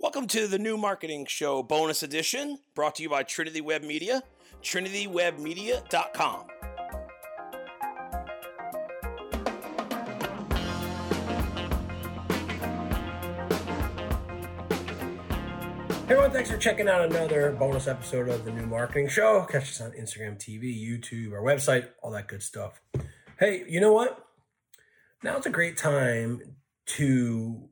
Welcome to the new marketing show bonus edition brought to you by Trinity Web Media, trinitywebmedia.com. Hey everyone, thanks for checking out another bonus episode of the new marketing show. Catch us on Instagram, TV, YouTube, our website, all that good stuff. Hey, you know what? Now's a great time to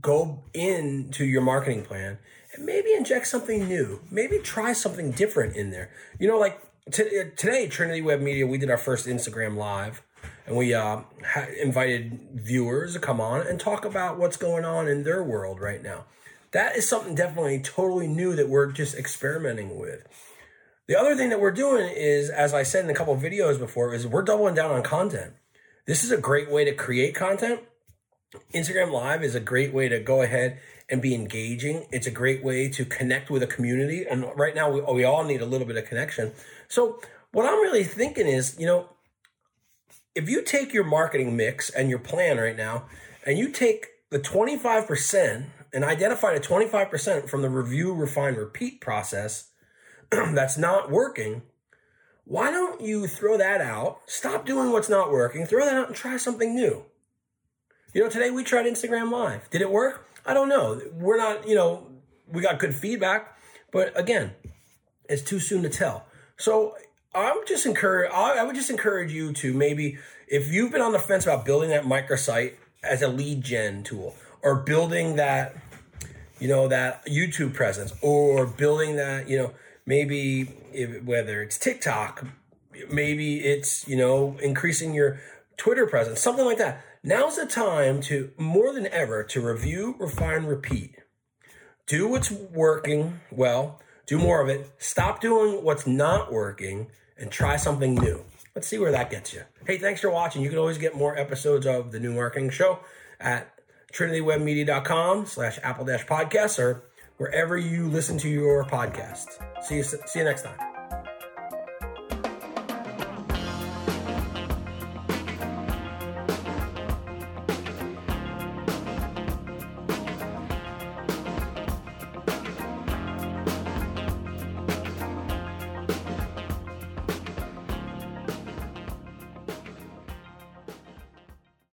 go into your marketing plan and maybe inject something new. Maybe try something different in there. You know, like t- today, Trinity Web Media, we did our first Instagram live and we uh, ha- invited viewers to come on and talk about what's going on in their world right now. That is something definitely totally new that we're just experimenting with. The other thing that we're doing is, as I said in a couple videos before, is we're doubling down on content. This is a great way to create content. Instagram Live is a great way to go ahead and be engaging. It's a great way to connect with a community. And right now, we, we all need a little bit of connection. So, what I'm really thinking is, you know, if you take your marketing mix and your plan right now, and you take the 25% and identify the 25% from the review, refine, repeat process that's not working, why don't you throw that out? Stop doing what's not working, throw that out and try something new. You know, today we tried Instagram Live. Did it work? I don't know. We're not, you know, we got good feedback, but again, it's too soon to tell. So I'm just encourage. I would just encourage you to maybe, if you've been on the fence about building that microsite as a lead gen tool, or building that, you know, that YouTube presence, or building that, you know, maybe if, whether it's TikTok, maybe it's you know increasing your Twitter presence, something like that. Now's the time to more than ever to review, refine, repeat. Do what's working well, do more of it. Stop doing what's not working and try something new. Let's see where that gets you. Hey, thanks for watching. You can always get more episodes of the new marketing show at trinitywebmedia.com slash apple dash podcasts or wherever you listen to your podcast. See you, see you next time.